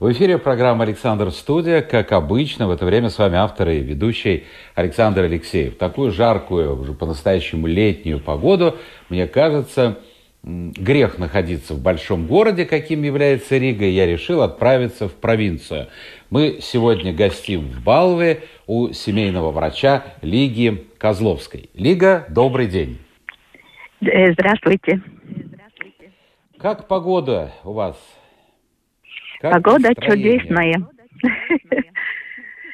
В эфире программа «Александр Студия». Как обычно, в это время с вами автор и ведущий Александр Алексеев. Такую жаркую, уже по-настоящему летнюю погоду, мне кажется, грех находиться в большом городе, каким является Рига, и я решил отправиться в провинцию. Мы сегодня гостим в Балве у семейного врача Лиги Козловской. Лига, добрый день. Э, здравствуйте. Как погода у вас? Как Погода настроение? чудесная.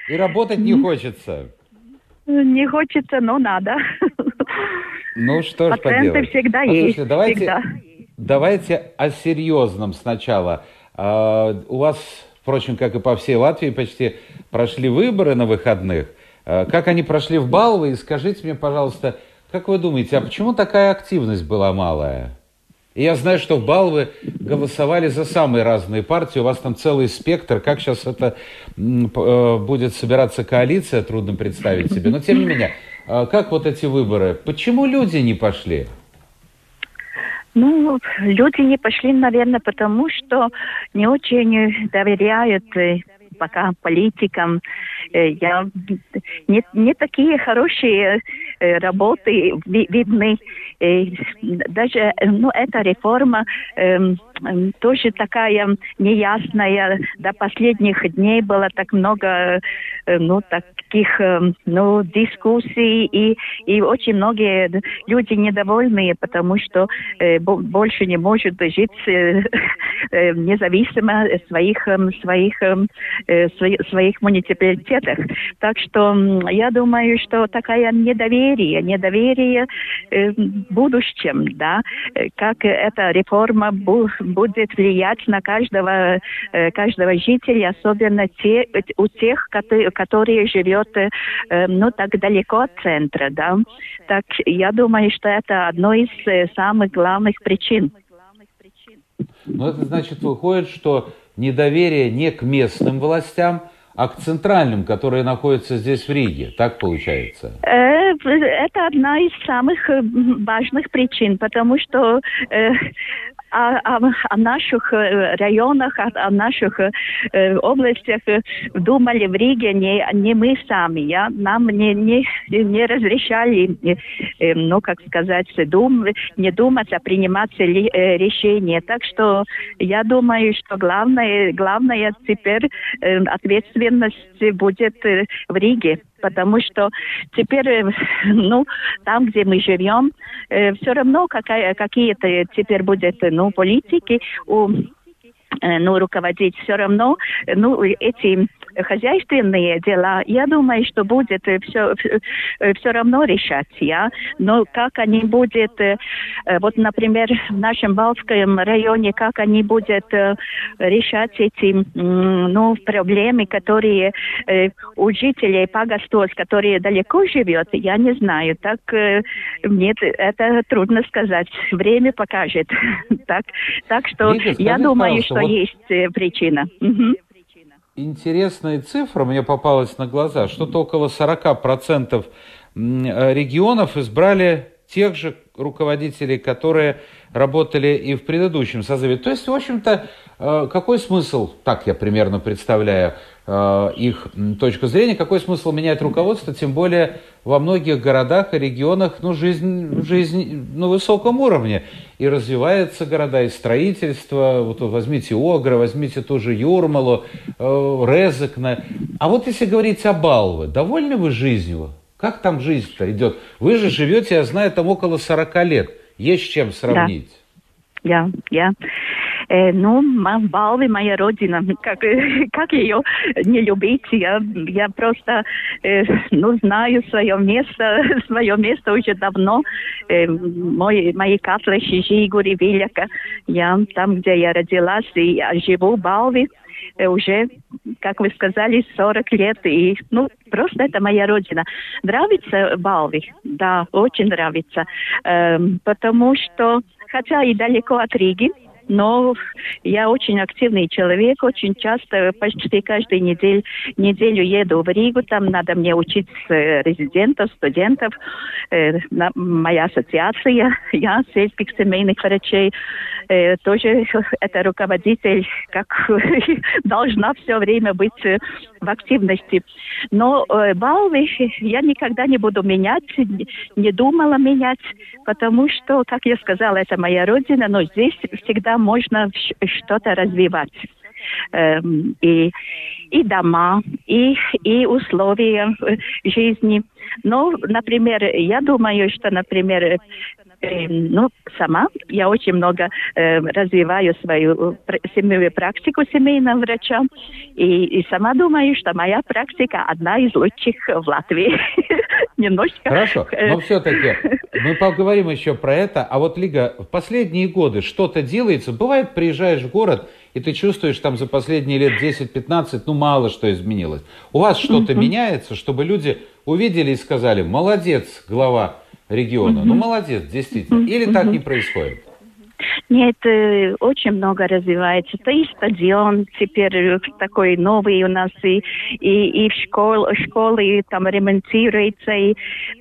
И работать не хочется. Не хочется, но надо. Ну что ж Пациенты поделать. всегда Послушайте, есть. Давайте, всегда. давайте о серьезном сначала. А, у вас, впрочем, как и по всей Латвии, почти прошли выборы на выходных. А, как они прошли в Балве? И скажите мне, пожалуйста, как вы думаете, а почему такая активность была малая? И я знаю, что в Балвы голосовали за самые разные партии. У вас там целый спектр. Как сейчас это э, будет собираться коалиция, трудно представить себе. Но тем не менее, э, как вот эти выборы? Почему люди не пошли? Ну, люди не пошли, наверное, потому что не очень доверяют э, пока политикам. Я, не, не такие хорошие работы видны даже ну, эта реформа э, тоже такая неясная. До последних дней было так много э, ну, таких э, ну, дискуссий, и, и очень многие люди недовольные, потому что э, больше не может жить э, э, независимо своих, э, своих, э, своих муниципалитетах. Так что я думаю, что такая недоверие, недоверие э, будущем, да, э, как эта реформа будет влиять на каждого, э, каждого жителя, особенно те, у тех, которые живет, э, ну, так далеко от центра, да. Так я думаю, что это одно из самых главных причин. Ну, это значит, выходит, что недоверие не к местным властям, а к центральным, которые находятся здесь в Риге. Так получается? Э, это одна из самых важных причин, потому что э, о, о, о наших э, районах, о, о наших э, областях думали в Риге не, не мы сами. Я, нам не, не, не разрешали, э, ну, как сказать, дум, не думать, а принимать ли, э, решения. Так что я думаю, что главное, главное теперь э, ответственность будет э, в Риге потому что теперь, э, ну, там, где мы живем, э, все равно какая, какие-то теперь будут, ну, политики у ну, руководить все равно, ну, эти хозяйственные дела, я думаю, что будет все, все равно решать, я. Но как они будут, э, вот, например, в нашем Балском районе, как они будут э, решать эти, ну, проблемы, которые у жителей Пагастос, которые далеко живет, я не знаю. Так, нет, это трудно сказать. Время покажет. так, так что Видите, я думаю, что вот есть э, причина. Интересная цифра мне попалась на глаза. Что-то около 40% э, регионов избрали тех же руководителей, которые работали и в предыдущем созыве. То есть, в общем-то, э, какой смысл, так я примерно представляю э, их точку зрения, какой смысл менять руководство, тем более во многих городах и регионах ну, жизнь, жизнь на высоком уровне. И развиваются города, и строительство. Вот возьмите Огра, возьмите ту же Юрмалу, э, Резекна. А вот если говорить о Балве, довольны вы жизнью? Как там жизнь-то идет? Вы же живете, я знаю, там около 40 лет. Есть чем сравнить. Да, я. Э, ну, Балви моя родина. Как, как ее не любить? Я, я просто, э, ну, знаю свое место, свое место уже давно. Э, мой, мои катлыши, Жигури, Виляка. Я там, где я родилась, и я живу в Балви э, уже, как вы сказали, 40 лет. И, ну, просто это моя родина. Нравится Балви? Да, очень нравится. Эм, потому что, хотя и далеко от Риги, но я очень активный человек, очень часто, почти каждую неделю, неделю еду в Ригу, там надо мне учить резидентов, студентов, э, на, моя ассоциация, я сельских семейных врачей, э, тоже это руководитель, как должна все время быть в активности. Но э, баллы я никогда не буду менять, не думала менять, потому что, как я сказала, это моя родина, но здесь всегда можно что-то развивать. Эм, и, и дома, и, и условия жизни. Ну, например, я думаю, что, например, э, ну, сама я очень много э, развиваю свою семейную практику семейного врача, и, и сама думаю, что моя практика одна из лучших в Латвии. Немножко. Хорошо, э, но все-таки мы поговорим еще про это. А вот, Лига, в последние годы что-то делается? Бывает, приезжаешь в город, и ты чувствуешь там за последние лет 10-15, ну, мало что изменилось. У вас что-то меняется, чтобы люди увидели и сказали, молодец, глава региона. Ну, молодец, действительно. Или так не происходит? Нет, э, очень много развивается. Это и стадион теперь такой новый у нас, и, и, и в школ, школы там ремонтируется, и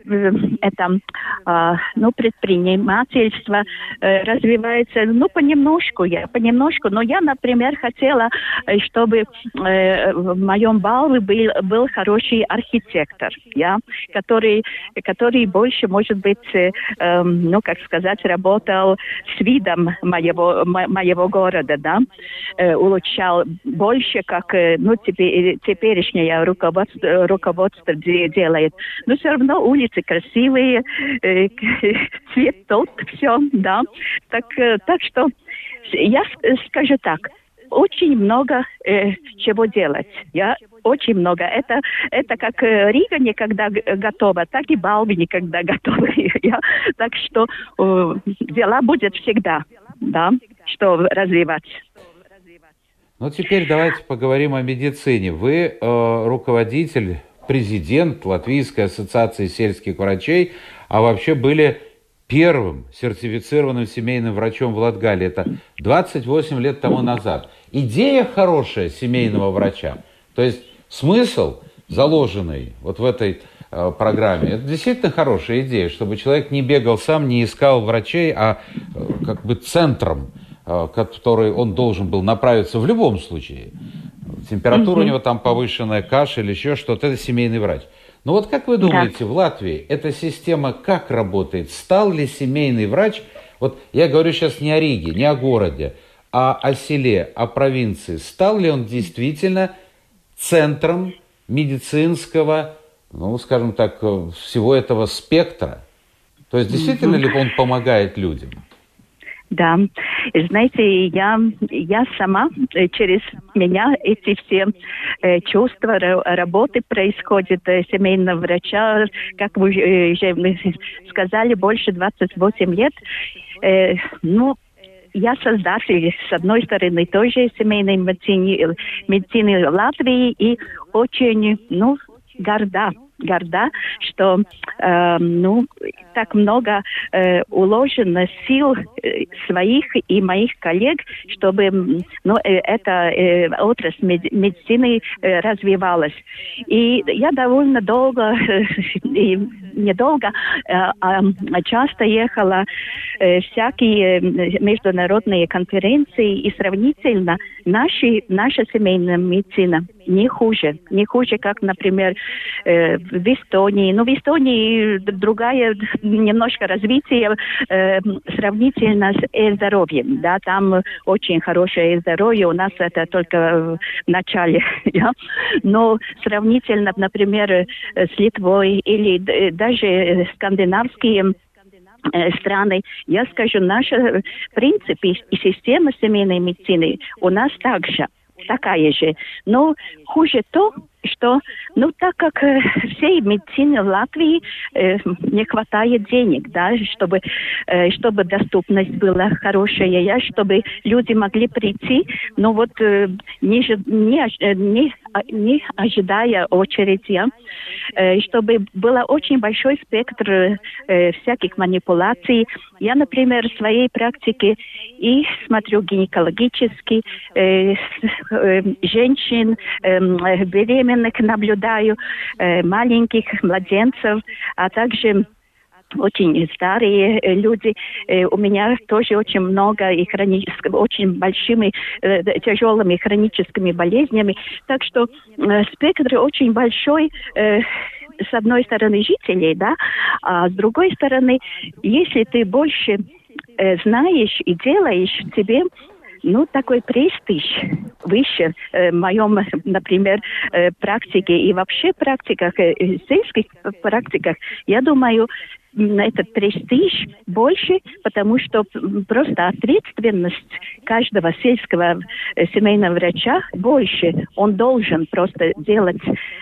э, это, а, ну, предпринимательство э, развивается, ну, понемножку, я понемножку, но я, например, хотела, чтобы в моем балле был, был хороший архитектор, я, который, который больше, может быть, эм, ну, как сказать, работал с видом моего, моего города, да, э, улучшал больше, как, э, ну, теперь, теперешнее руководство, руководство делает. Но все равно улицы красивые, э, цвет тот, все, да. Так, так что я скажу так, очень много э, чего делать. Я очень много. Это, это как Рига никогда готова, так и Балви никогда готова. Я, так что э, дела будет всегда да, что развивать. Ну, теперь давайте поговорим о медицине. Вы э, руководитель, президент Латвийской ассоциации сельских врачей, а вообще были первым сертифицированным семейным врачом в Латгалии. Это 28 лет тому назад. Идея хорошая семейного врача. То есть смысл, заложенный вот в этой Э, программе. Это действительно хорошая идея, чтобы человек не бегал сам, не искал врачей, а э, как бы центром, э, который он должен был направиться в любом случае. Температура у него там повышенная, кашель, еще что-то, это семейный врач. Но вот как вы думаете, да. в Латвии эта система как работает? Стал ли семейный врач, вот я говорю сейчас не о Риге, не о городе, а о селе, о провинции, стал ли он действительно центром медицинского ну, скажем так, всего этого спектра. То есть действительно ли он помогает людям? Да, знаете, я, я сама э, через меня эти все э, чувства работы происходят э, семейного врача, как вы уже сказали, больше 28 лет. Ну, я создатель, с одной стороны, тоже семейной медицины, медицины Латвии и очень, ну, горда горда, что э, ну, так много э, уложено сил э, своих и моих коллег, чтобы ну, э, эта э, отрасль медицины э, развивалась. И я довольно долго, и недолго, э, а часто ехала э, всякие международные конференции и сравнительно наши, наша семейная медицина не хуже. Не хуже, как, например, э, в Эстонии. Ну, в Эстонии другая немножко развитие э, сравнительно с здоровьем. Да, там очень хорошее здоровье. У нас это только в начале. Но сравнительно, например, с Литвой или даже скандинавские страны, я скажу, наши принципы и система семейной медицины у нас также такая же. Но хуже то, что, ну, так как э, всей медицине в Латвии э, не хватает денег, да, чтобы, э, чтобы доступность была хорошая, чтобы люди могли прийти, но вот э, не, не, не, не ожидая очереди, э, чтобы был очень большой спектр э, всяких манипуляций. Я, например, в своей практике и смотрю гинекологически э, э, женщин, э, беременных, беременных наблюдаю, э, маленьких младенцев, а также очень старые э, люди. Э, у меня тоже очень много и хроническими, очень большими тяжелыми хроническими болезнями. Так что спектр очень большой с одной стороны жителей, да, а с другой стороны, если ты больше знаешь и делаешь, тебе ну, такой престиж выше э, в моем, например, э, практике и вообще практиках, э, сельских практиках, я думаю, этот престиж больше, потому что просто ответственность каждого сельского э, семейного врача больше. Он должен просто делать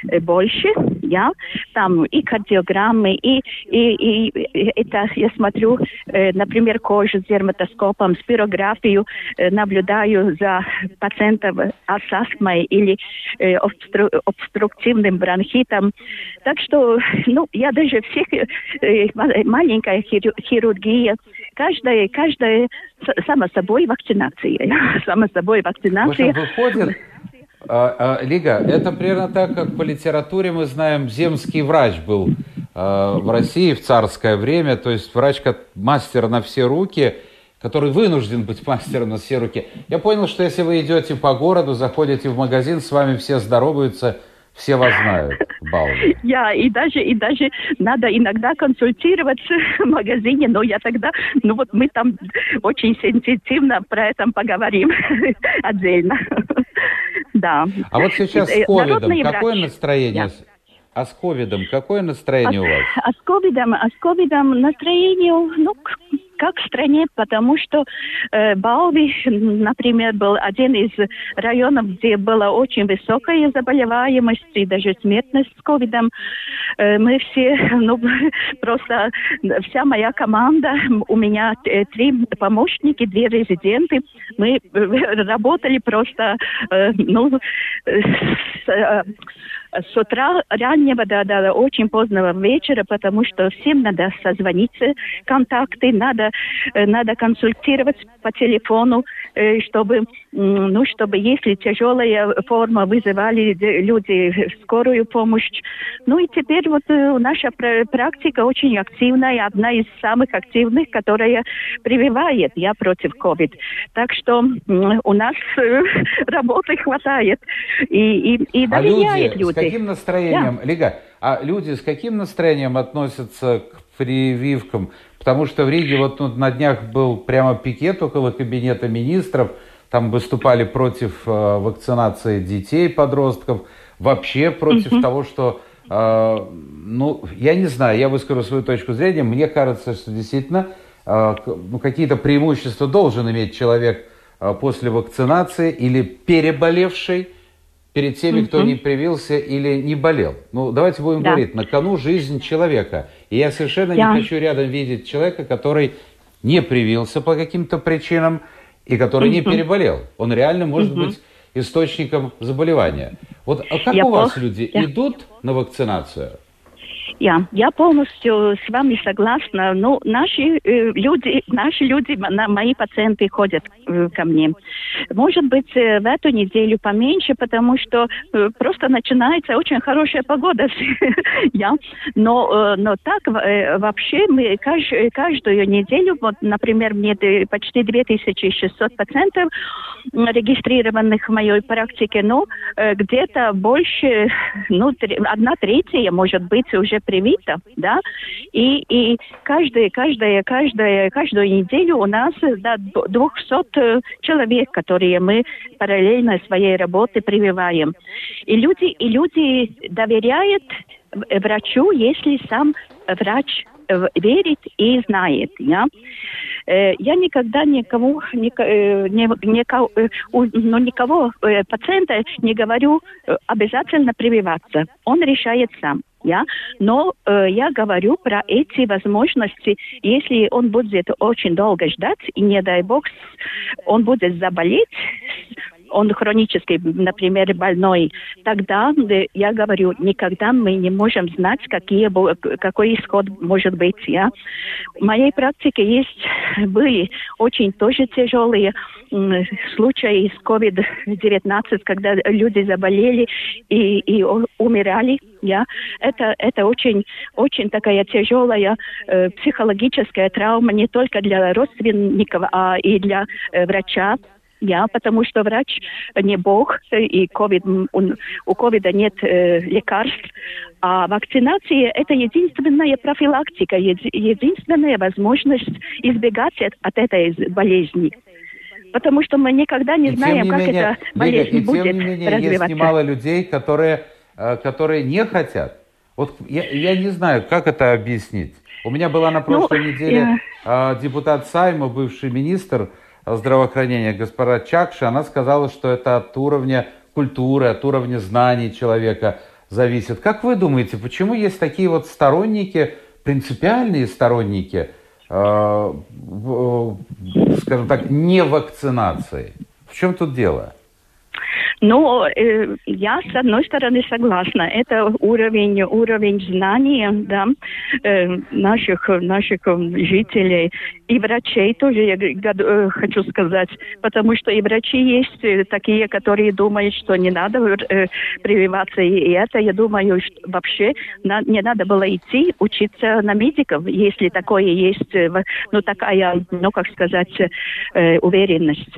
э, больше, я, там и кардиограммы, и, и, и это я смотрю, э, например, кожу с дерматоскопом, спирографию, наблюдаю за пациентом с астмой или обстру, обструктивным бронхитом. Так что, ну, я даже всех маленькая хирургия, каждая, каждая само собой вакцинация. Само собой вакцинация. выходит, а, а, Лига, это примерно так, как по литературе мы знаем, земский врач был а, в России в царское время, то есть врач как мастер на все руки, который вынужден быть мастером на все руки. Я понял, что если вы идете по городу, заходите в магазин, с вами все здороваются – все вас знают, Балда. Я, и даже, и даже надо иногда консультироваться в магазине, но я тогда, ну вот мы там очень сенситивно про это поговорим отдельно. Да. А вот сейчас с э, ковидом какое настроение? А с ковидом какое настроение а, у вас? А с ковидом, а с ковидом настроение, ну, как в стране, потому что э, Балви, например, был один из районов, где была очень высокая заболеваемость и даже смертность с ковидом. Э, мы все, ну, просто вся моя команда, у меня э, три помощники, две резиденты, мы э, работали просто, э, ну, с, э, с утра раннего до, до очень позднего вечера, потому что всем надо созвониться, контакты, надо, э, надо консультировать по телефону, э, чтобы, ну, чтобы если тяжелая форма вызывали люди скорую помощь. Ну и теперь вот э, наша практика очень активная, одна из самых активных, которая прививает я против COVID. Так что у нас работы хватает и, и, и а доверяет люди. люди каким настроением, да. Лига, а люди с каким настроением относятся к прививкам? Потому что в Риге вот ну, на днях был прямо пикет около кабинета министров, там выступали против э, вакцинации детей, подростков, вообще против угу. того, что, э, ну, я не знаю, я выскажу свою точку зрения, мне кажется, что действительно э, ну, какие-то преимущества должен иметь человек э, после вакцинации или переболевший, перед теми, кто не привился или не болел. Ну, давайте будем да. говорить, на кону жизнь человека. И я совершенно я... не хочу рядом видеть человека, который не привился по каким-то причинам и который не переболел. Он реально может быть источником заболевания. Вот а как я у вас люди я... идут на вакцинацию? Я, я полностью с вами согласна. Ну, наши э, люди, наши люди, на, мои пациенты ходят э, ко мне. Может быть, э, в эту неделю поменьше, потому что э, просто начинается очень хорошая погода. я, но, э, но так э, вообще мы кажд, каждую неделю, вот, например, мне почти 2600 пациентов регистрированных в моей практике, ну, э, где-то больше, ну, три, одна третья, может быть, уже привита, да, и, и каждая, каждая, каждая, каждую неделю у нас до 200 э, человек, которые мы параллельно своей работе прививаем. И люди, и люди доверяют врачу, если сам врач верит и знает, я. Я никогда никому, никого, никого, ну, никого пациента не говорю обязательно прививаться. Он решает сам я, но э, я говорю про эти возможности, если он будет очень долго ждать, и не дай бог, он будет заболеть, он хронический, например, больной, тогда я говорю, никогда мы не можем знать, какие, какой исход может быть. Я. В моей практике есть, были очень тоже тяжелые случаи с COVID-19, когда люди заболели и, и умирали. Я. Это, это очень, очень такая тяжелая э, психологическая травма не только для родственников, а и для э, врача я, потому что врач не бог, и COVID, у ковида нет э, лекарств. А вакцинация – это единственная профилактика, единственная возможность избегать от, от этой болезни. Потому что мы никогда не и знаем, не как менее, эта болезнь Лига, будет и тем не менее, развиваться. есть немало людей, которые, э, которые не хотят. Вот я, я не знаю, как это объяснить. У меня была на Ну, прошлой неделе я- э, депутат Сайма, бывший министр здравоохранения госпожа Чакши, она сказала, что это от уровня культуры, от уровня знаний человека зависит. Как вы думаете, почему есть такие вот сторонники, принципиальные сторонники, э, э, скажем так, не вакцинации? В чем тут дело? Ну, э, я с одной стороны согласна. Это уровень, уровень знания да, э, наших, наших жителей и врачей тоже, я э, хочу сказать. Потому что и врачи есть э, такие, которые думают, что не надо э, прививаться. И, это, я думаю, что вообще на- не надо было идти учиться на медиков, если такое есть, э, ну, такая, ну, как сказать, э, уверенность.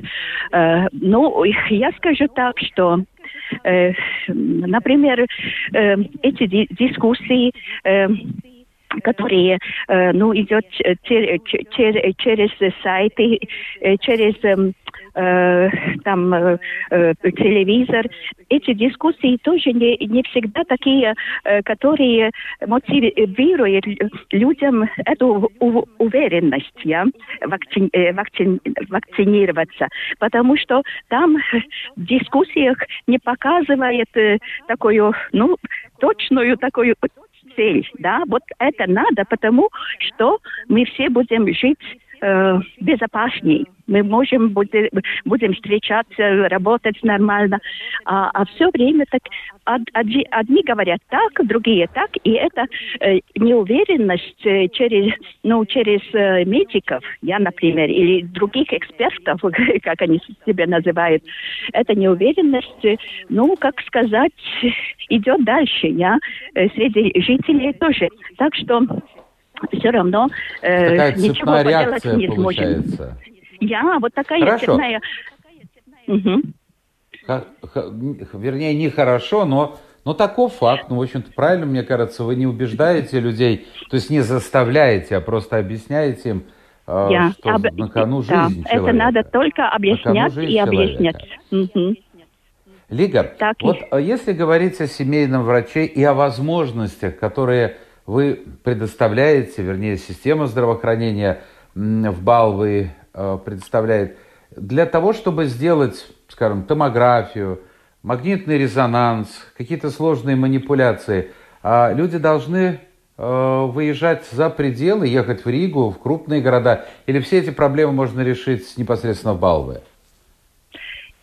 Э, ну, я скажу так, что э, например, э, эти ди- дискуссии, э, которые, э, ну, идет ч- чер- ч- чер- через сайты, э, через эм, э, там телевизор. Эти дискуссии тоже не, не всегда такие, которые мотивируют лю- людям эту уверенность, я, вакци- вакци- вакцинироваться. Потому что там в дискуссиях не показывает такую, ну, точную такую цель, да, вот это надо, потому что мы все будем жить э, безопасней. Мы можем будем, будем встречаться, работать нормально, а, а все время так од- одни, одни говорят так, другие так, и это э, неуверенность э, через, ну, через э, медиков, я, например, или других экспертов, как они себя называют, эта неуверенность, э, ну, как сказать, идет дальше, я, э, среди жителей тоже. Так что все равно э, Такая ничего поделать не сможем. Я вот такая Хорошо. цепная. Мгм. Х- х- вернее, нехорошо, но, но таков факт. Ну, в общем-то, правильно, мне кажется, вы не убеждаете людей, то есть не заставляете, а просто объясняете им, э, Я что об- на кону да, жизнь это человека. надо только объяснять и объяснять. Мгм. Лига, Так и- вот а если говорить о семейном враче и о возможностях, которые вы предоставляете, вернее, система здравоохранения в Балвы э, предоставляет, для того, чтобы сделать, скажем, томографию, магнитный резонанс, какие-то сложные манипуляции, а люди должны э, выезжать за пределы, ехать в Ригу, в крупные города, или все эти проблемы можно решить непосредственно в Балве?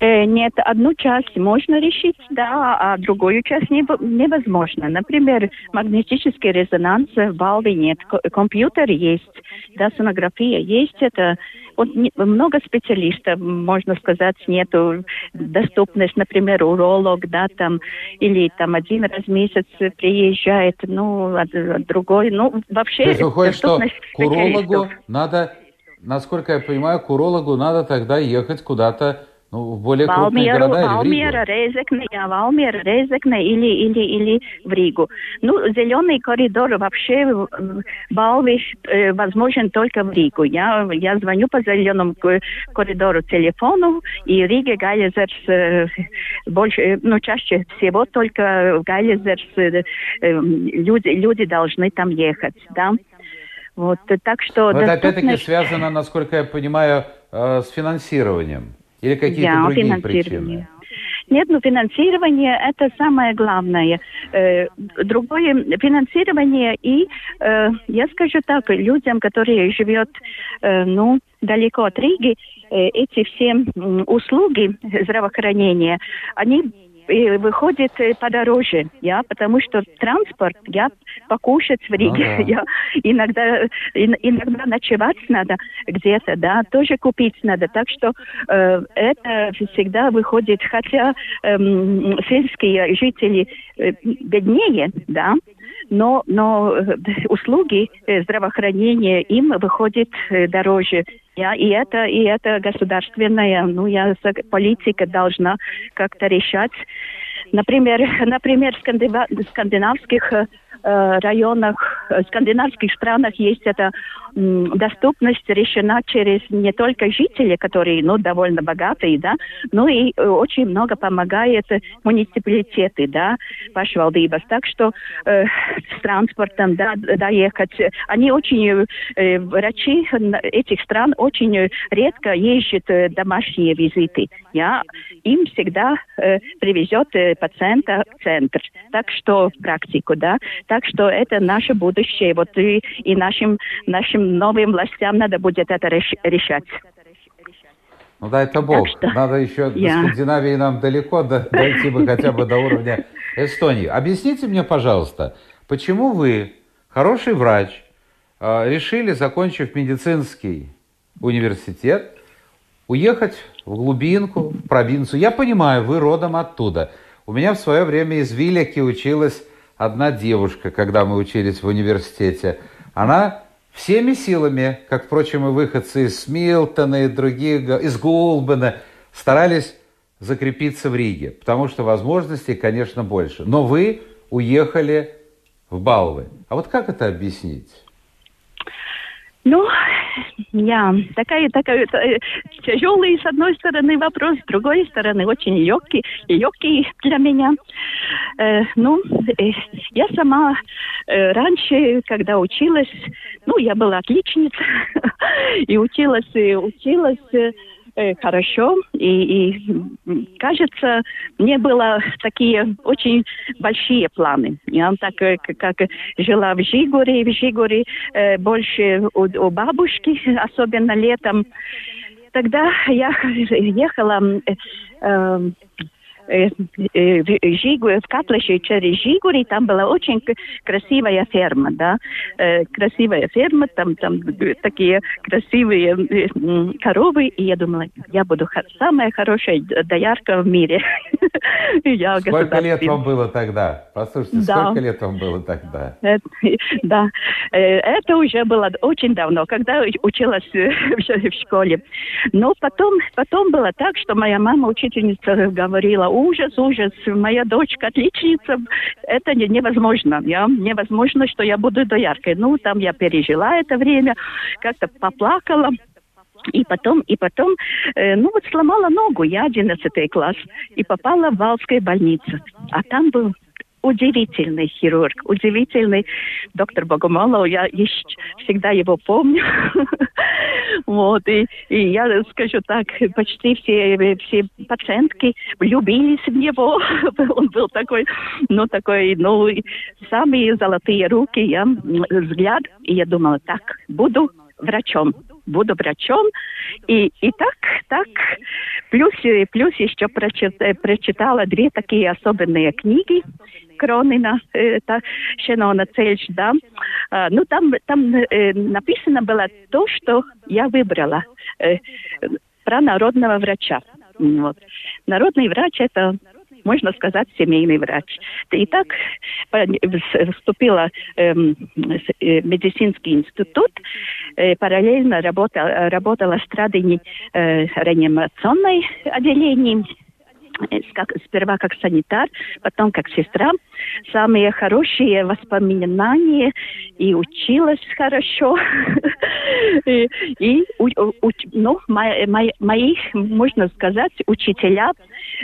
Э, Нет, одну часть можно решить, да, а другую часть не- невозможно. Например, магнетический резонанс в Балве нет, Ко- компьютер есть, да, сонография есть, это вот много специалистов, можно сказать, нету. Доступность, например, уролог, да, там, или там один раз в месяц приезжает, ну, а другой, ну, вообще То есть выходит, что к урологу надо, насколько я понимаю, к урологу надо тогда ехать куда-то ну, в более Валмеру, города Ригу. Резекне, я Валмера, Резекне или, или, или в Ригу. Ну, зеленый коридор вообще в Балве э, возможен только в Ригу. Я, я звоню по зеленому ко- коридору телефону, и Риге Гайлезерс э, больше, э, ну, чаще всего только в Гайлезерс э, э, люди, люди должны там ехать, да. Вот, так что... Но это опять-таки связано, насколько я понимаю, э, с финансированием или какие-то да, другие причины? Нет, ну финансирование это самое главное. Э, другое финансирование и, э, я скажу так, людям, которые живут, э, ну, далеко от Риги, эти все услуги здравоохранения, они и выходит э, подороже, я, потому что транспорт, я покушать в Риге, ага. я иногда, иногда ночевать надо где-то, да, тоже купить надо, так что э, это всегда выходит, хотя э, сельские жители э, беднее, да, но, но э, услуги э, здравоохранения им выходит дороже. Я, и это, и это государственная, ну, я, политика должна как-то решать. Например, например, в скандинавских э, районах, в скандинавских странах есть эта доступность решена через не только жители, которые, ну, довольно богатые, да, но и э, очень много помогает муниципалитеты, да, pašvaldības. Так что э, с транспортом, да, доехать. Они очень, э, врачи этих стран очень редко ездят э, домашние визиты. Я, им всегда э, привезет э, пациента в центр. Так что практику, да. Так что это наше будущее. Вот и, и нашим, нашим новым властям надо будет это решать. Ну дай это Бог. Что, Надо еще я... до Скандинавии нам далеко дойти бы хотя бы до уровня Эстонии. Объясните мне, пожалуйста, почему вы, хороший врач, а, решили, закончив медицинский университет, уехать в глубинку, в провинцию. Я понимаю, вы родом оттуда. У меня в свое время из Виляки училась одна девушка, когда мы учились в университете. Она всеми силами, как, впрочем, и выходцы из Милтона и других, из Голбена, старались закрепиться в Риге, потому что возможностей, конечно, больше. Но вы уехали в Балвы. А вот как это объяснить? Ну, я такая, такая э, тяжелый с одной стороны вопрос, с другой стороны очень легкий, легкий для меня. Э, ну, э, я сама э, раньше, когда училась, ну, я была отличница и училась, и училась э, хорошо. И, и кажется, мне было такие очень большие планы. Я так э, как жила в Жигуре, в Жигуре э, больше у, у бабушки, особенно летом. Тогда я ехала э, Э, в Каплыше через Жигури, там была очень красивая ферма, да, красивая ферма, там, там такие красивые коровы, и я думала, я буду самая хорошая доярка в мире. Сколько лет вам было тогда? Послушайте, сколько лет вам было тогда? Да, это уже было очень давно, когда училась в школе. Но потом, потом было так, что моя мама, учительница, говорила, ужас, ужас, моя дочка отличница, это не, невозможно, я, невозможно, что я буду дояркой. Ну, там я пережила это время, как-то поплакала, и потом, и потом, э, ну вот сломала ногу, я одиннадцатый класс, и попала в Валскую больницу. А там был удивительный хирург, удивительный доктор Богомолов. Я еще всегда его помню. вот, и, и я скажу так, почти все, все пациентки влюбились в него. Он был такой, ну, такой, ну, самые золотые руки, я взгляд, и я думала, так, буду врачом буду врачом. И, и так, так, плюс, плюс еще прочитала, две такие особенные книги Кронина, это Шенона Цельч, да. А, ну, там, там написано было то, что я выбрала про народного врача. Вот. Народный врач – это можно сказать, семейный врач. И так вступила эм, э, медицинский институт, э, параллельно работала, работала в Страдине э, реанимационной отделении, как, сперва как санитар, потом как сестра. Самые хорошие воспоминания и училась хорошо. и, и ну, мои, можно сказать, учителя,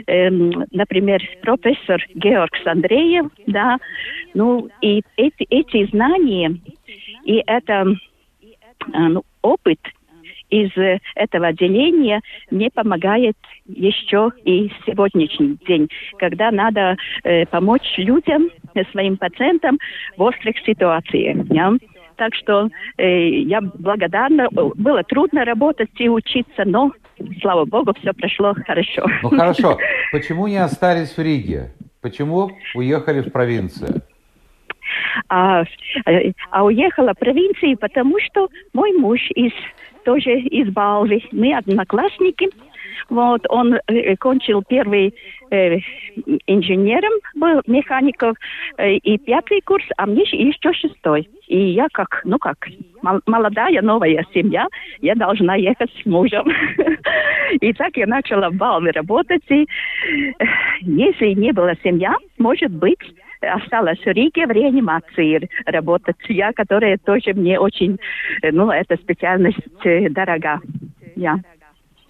эм, например, профессор Георг Андреев, да, ну и эти, знания и это ну, опыт из этого отделения мне помогает еще и сегодняшний день, когда надо э, помочь людям, своим пациентам в острых ситуациях. Ja? Так что э, я благодарна. Было трудно работать и учиться, но, слава богу, все прошло хорошо. Ну хорошо. Почему не остались в Риге? Почему уехали в провинцию? А, э, а уехала в провинции, потому что мой муж из тоже из Балви. Мы одноклассники. Вот, он э, кончил первый э, инженером, был механиков, э, и пятый курс, а мне еще шестой. И я как, ну как, молодая новая семья, я должна ехать с мужем. И так я начала в Балме работать. И э, если не была семья, может быть, осталась в Риге в реанимации работать. Я, которая тоже мне очень, э, ну, эта специальность э, дорога. Я.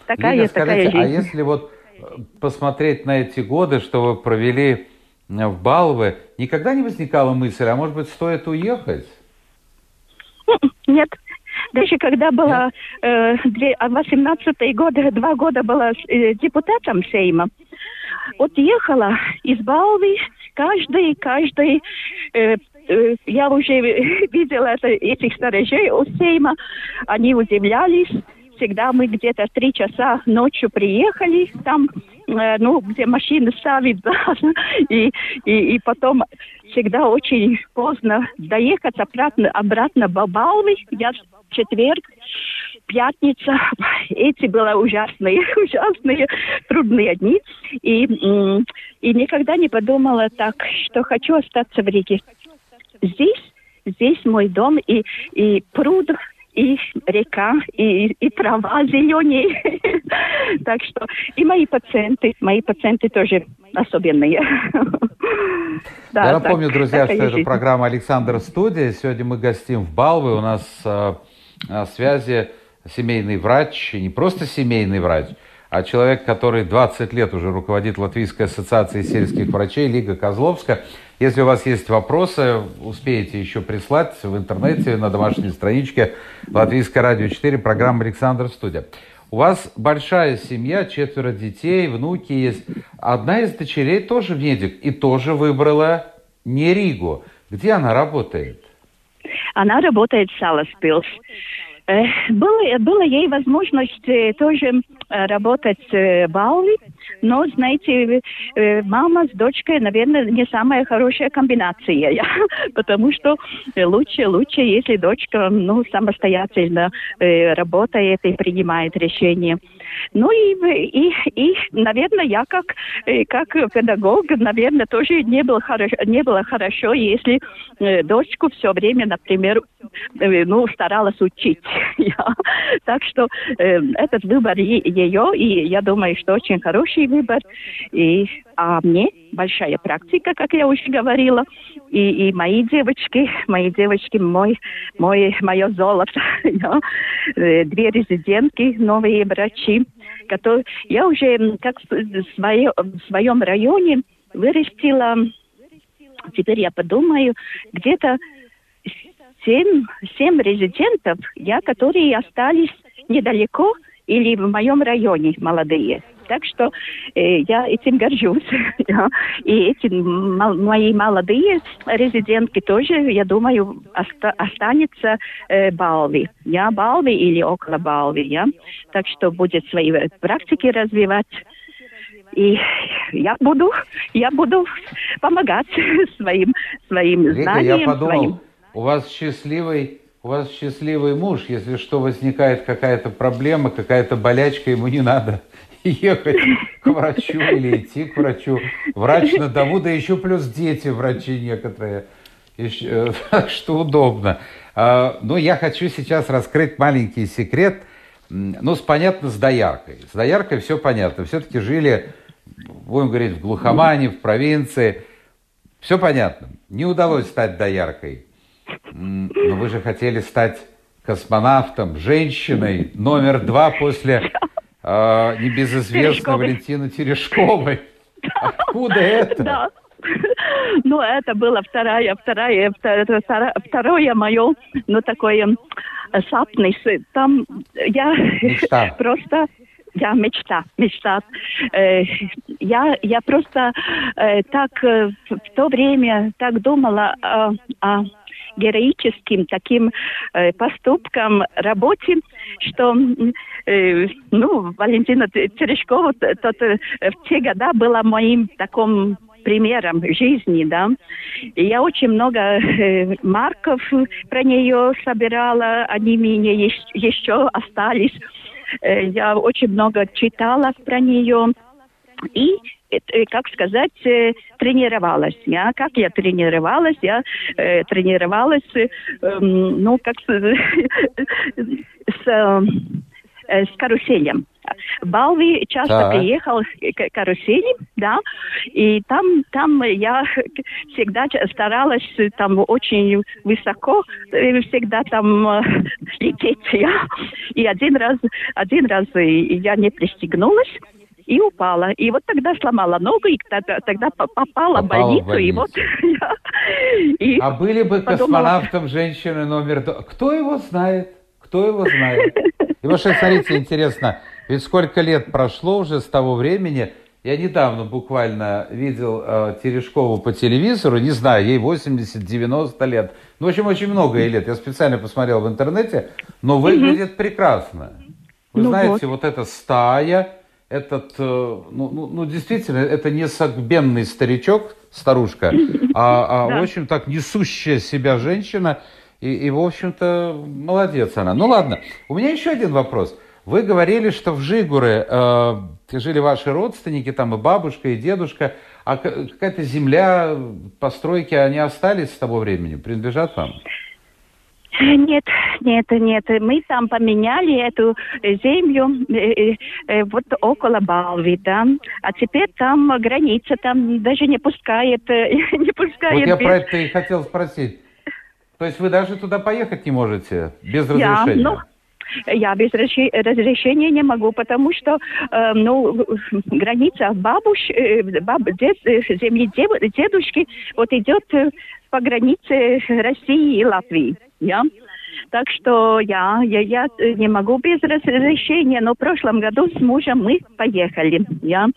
Такая, Лига, такая скажите, а жизнь. а если вот э, посмотреть на эти годы, что вы провели в Балве, никогда не возникала мысль, а может быть, стоит уехать? Нет. Даже когда была э, 18 год, два года была э, депутатом Сейма, вот ехала из Балви, каждый, каждый, э, э, я уже видела это, этих сторожей у Сейма, они удивлялись, всегда мы где-то три часа ночью приехали, там, э, ну, где машины ставят, да, и, и, и потом всегда очень поздно доехать обратно, обратно в Бабаули. Я в четверг, пятница. Эти были ужасные, ужасные, трудные дни. И, и никогда не подумала так, что хочу остаться в Риге. Здесь, здесь мой дом и, и пруд, и река, и, и трава зеленее. так что и мои пациенты, мои пациенты тоже особенные. Я напомню, друзья, что это программа «Александр Студия». Сегодня мы гостим в Балве. У нас э, на связи семейный врач, и не просто семейный врач, а человек, который 20 лет уже руководит Латвийской ассоциацией сельских врачей, Лига Козловска. Если у вас есть вопросы, успеете еще прислать в интернете на домашней страничке Латвийское радио 4, программа «Александр Студия». У вас большая семья, четверо детей, внуки есть. Одна из дочерей тоже медик и тоже выбрала не Ригу. Где она работает? Она работает в Саласпилс. Э, было, было ей возможность э, тоже э, работать в Балви, но, знаете, мама с дочкой, наверное, не самая хорошая комбинация, потому что лучше, лучше, если дочка, ну, самостоятельно работает и принимает решения. Ну и, и, и, наверное, я как, как педагог, наверное, тоже не было хорошо, не было хорошо, если дочку все время, например, ну, старалась учить. Так что э, этот выбор ее, и я думаю, что очень хороший выбор. И, а мне большая практика, как я уже говорила, и, и мои девочки, мои девочки, мой, мой, мое золото, ja, э, две резидентки, новые врачи, которые я уже как в, свое, в своем районе вырастила, теперь я подумаю, где-то семь, семь резидентов, я, которые остались недалеко или в моем районе молодые. Так что э, я этим горжусь. И эти мои молодые резидентки тоже, я думаю, оста останется э, Балви. Я Балви или около Балви. Я. Так что будет свои практики развивать. И я буду, я буду помогать своим, своим Вика, знаниям, я подумал, своим у вас счастливый, у вас счастливый муж. Если что возникает какая-то проблема, какая-то болячка, ему не надо ехать к врачу или идти к врачу. Врач на дому, да еще плюс дети врачи некоторые. Еще, что удобно. А, но я хочу сейчас раскрыть маленький секрет. Ну, с, понятно, с дояркой. С дояркой все понятно. Все-таки жили, будем говорить, в глухомане, в провинции. Все понятно. Не удалось стать дояркой. Но вы же хотели стать космонавтом, женщиной, номер два после э, небезызвестной Валентины Терешковой. Откуда это? Да. Ну, это было вторая, вторая, второе, второе мое, ну, такое sapnis. Там я Мечта. просто я мечта, мечта. Э, я, я просто э, так э, в то время так думала о, о героическим таким э, поступкам, работе, что э, ну, Валентина Терешкова тот, э, в те года была моим таким примером жизни, да. И я очень много э, марков про нее собирала, они мне еще, еще остались. Э, я очень много читала про нее. И как сказать, э, тренировалась. Я, как я тренировалась? Я э, тренировалась, э, эм, ну, как с, с, э, с каруселем. В Балви часто Так. приехал к карусели, да, и там, там я всегда старалась там очень высоко, э, всегда там э, лететь я. И один раз, один раз э, я не пристегнулась, и упала. И вот тогда сломала ногу, и тогда, тогда по- попала, Попала в в больницу, и больницу. вот я... и А были бы подумала- космонавтом женщины номер два? Кто его знает? Кто его знает? И вообще, смотрите, интересно, ведь сколько лет прошло уже с того времени, я недавно буквально видел э, Терешкову по телевизору, не знаю, ей 80-90 лет. Ну, в общем, очень много ей лет. Я специально посмотрел в интернете, но выглядит прекрасно. Вы Ну знаете, вот. эта стая, этот, э, ну, ну, ну, действительно, это не согбенный старичок, старушка, а, а Да. очень так несущая себя женщина, и, и, в общем-то, молодец она. Ну, ладно, у меня еще один вопрос. Вы говорили, что в Жигуре э, жили ваши родственники, там и бабушка, и дедушка, а какая-то земля, постройки, они остались с того времени, принадлежат вам? Нет, нет, нет. Мы там поменяли эту э, землю э, э, вот около Балви, да. А теперь там граница, там даже не пускает, э, не пускает. Вот я без- про это и хотел спросить. То есть вы даже туда поехать не можете без Я, разрешения? ну, я без разрешения не могу, потому что, э, ну, граница бабуш, э, баб, дед, э, земли дедушки вот идет э, по границе России и Латвии, я. Так что я, я, я э, не могу без разрешения, но в прошлом году с мужем мы поехали, я.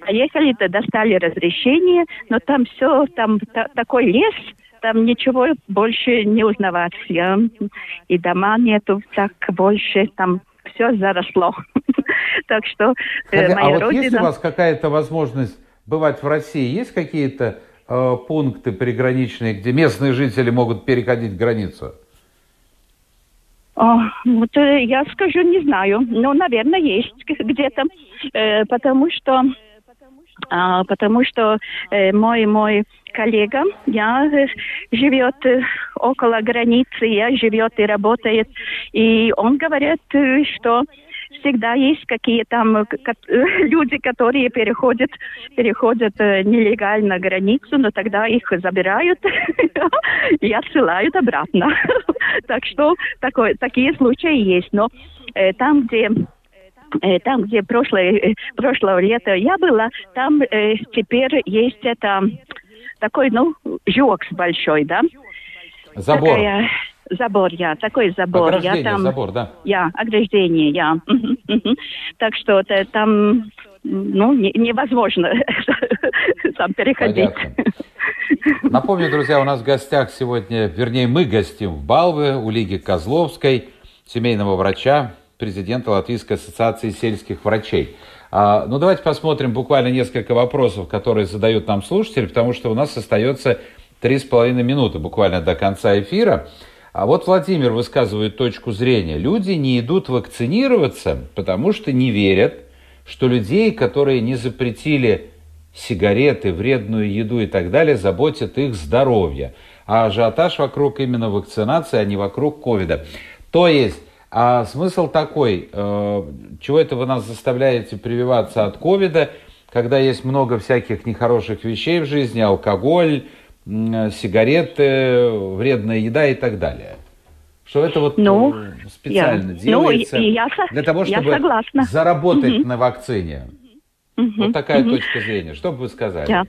Поехали, то достали разрешение, но там все, там та- такой лес, там ничего больше не узнавать. Я. И дома нету так больше, там все заросло. Так что э, Скажи, а моя вот есть у родина... вас какая-то возможность бывать в России? Есть какие-то э, пункты приграничные, где местные жители могут переходить границу? О, вот э, я скажу, не знаю. Ну, наверное, есть где-то, э, потому что а, потому что э, мой мой коллега, я э, живет э, около границы, я живет и работает, и он говорит, э, что всегда есть какие там э, люди, которые переходят переходят э, нелегально границу, но тогда их забирают и отсылают обратно. Так что такое, такие случаи есть, но э, там, где э, там, где прошлое, прошлое лето я была, там э, теперь есть это такой, ну, жокс большой, да? Забор. Такая- забор, я, такой забор. Я там, забор, да. Я, ограждение, я. Так что это там, ну, не- невозможно там переходить. Понятно. Напомню, друзья, у нас в гостях сегодня, вернее, мы гостим в Балве у Лиги Козловской, семейного врача, президента Латвийской ассоциации сельских врачей. А, ну, давайте посмотрим буквально несколько вопросов, которые задают нам слушатели, потому что у нас остается три с половиной минуты буквально до конца эфира. А вот Владимир высказывает точку зрения. Люди не идут вакцинироваться, потому что не верят, что людей, которые не запретили сигареты, вредную еду и так далее, заботит их здоровье. А ажиотаж вокруг именно вакцинации, а не вокруг ковида. То есть, а смысл такой, э, чего это вы нас заставляете прививаться от ковида, когда есть много всяких нехороших вещей в жизни, алкоголь, сигареты, вредная еда и так далее. Что это вот Ну, э, специально я- ну, делается и я со- для того, я чтобы заработать на вакцине. Вот такая мгм. точка зрения. Что бы вы сказали? Да.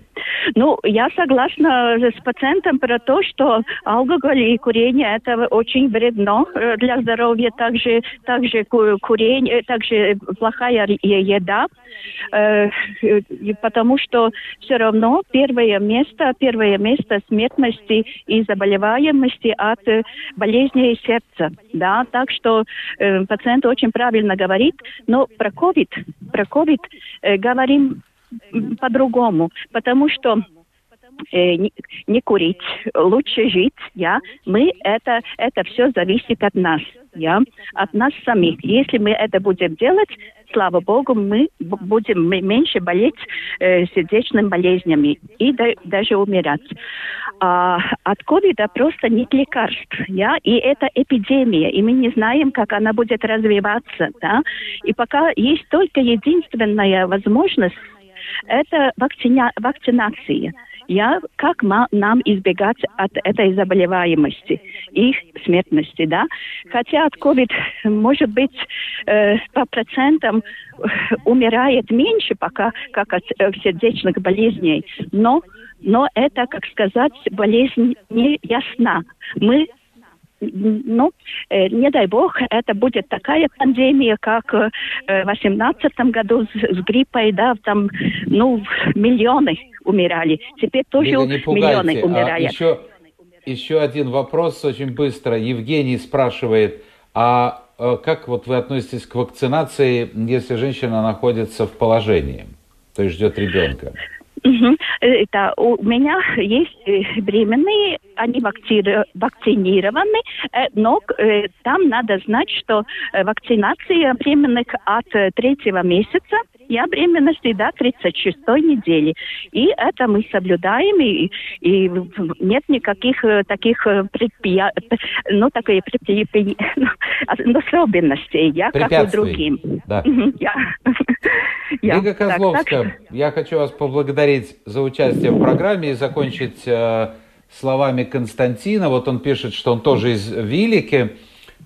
Ну, я согласна с пациентом про то, что алкоголь и курение это очень вредно э, для здоровья, также, также курение, также плохая еда, э, потому что все равно первое место, первое место смертности и заболеваемости от болезней сердца, да, так что э, пациент очень правильно говорит, но про COVID, про COVID э, говорим по-другому, потому что э, не, не курить, лучше жить, я, мы это, это все зависит от нас, я, от нас самих. Если мы это будем делать, слава богу, мы будем меньше болеть э, сердечными болезнями и да, даже умирать. А от ковида просто нет лекарств, я, и это эпидемия, и мы не знаем, как она будет развиваться, да, и пока есть только единственная возможность это вакцина, вакцинация. Я, как нам избегать от этой заболеваемости и смертности, да? Хотя от COVID, может быть, э, по процентам умирает меньше пока, как от э, сердечных болезней, но но это, как сказать, болезнь не ясна. Мы ну, э, не дай бог, это будет такая пандемия, как э, в восемнадцатом году с, с гриппой, да, там, ну, миллионы умирали. Теперь тоже Лида, не пугайте, миллионы умирают. А еще, еще один вопрос очень быстро. Евгений спрашивает, а э, как вот вы относитесь к вакцинации, если женщина находится в положении, то есть ждет ребенка? Угу. Это у меня есть э, беременные, они вакцинированы, э, но э, там надо знать, что вакцинация беременных от третьего месяца я беременности до 36 недели. И это мы соблюдаем, и, и нет никаких таких предпия... ну, такие предпия... ну, особенностей, я как и другим. Да. Я... Лига Козловская, так, так... я хочу вас поблагодарить за участие в программе и закончить э, словами Константина. Вот он пишет, что он тоже из Вилики,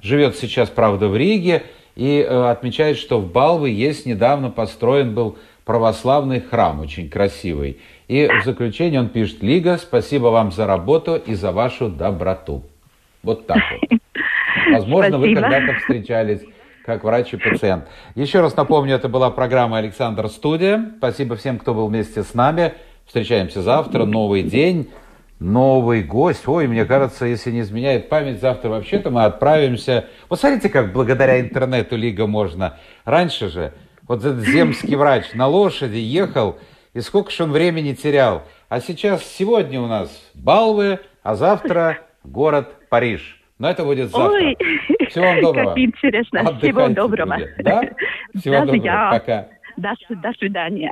живет сейчас, правда, в Риге, и э, отмечает, что в Балвы есть недавно построен был православный храм, очень красивый. И в заключение он пишет, Лига, спасибо вам за работу и за вашу доброту. Вот так вот. Возможно, вы когда-то встречались как врач и пациент. Еще раз напомню, это была программа «Александр Студия». Спасибо всем, кто был вместе с нами. Встречаемся завтра. Новый день, новый гость. Ой, мне кажется, если не изменяет память, завтра вообще-то мы отправимся... Вот смотрите, как благодаря интернету Лига можно. Раньше же вот этот земский врач на лошади ехал, и сколько же он времени терял. А сейчас, сегодня у нас Балвы, а завтра город Париж. Но это будет завтра. Ой, Всего вам доброго. Как интересно. Отдыхайте, Всего доброго. Да? Всего Даже доброго. Я. Пока. До, до свидания.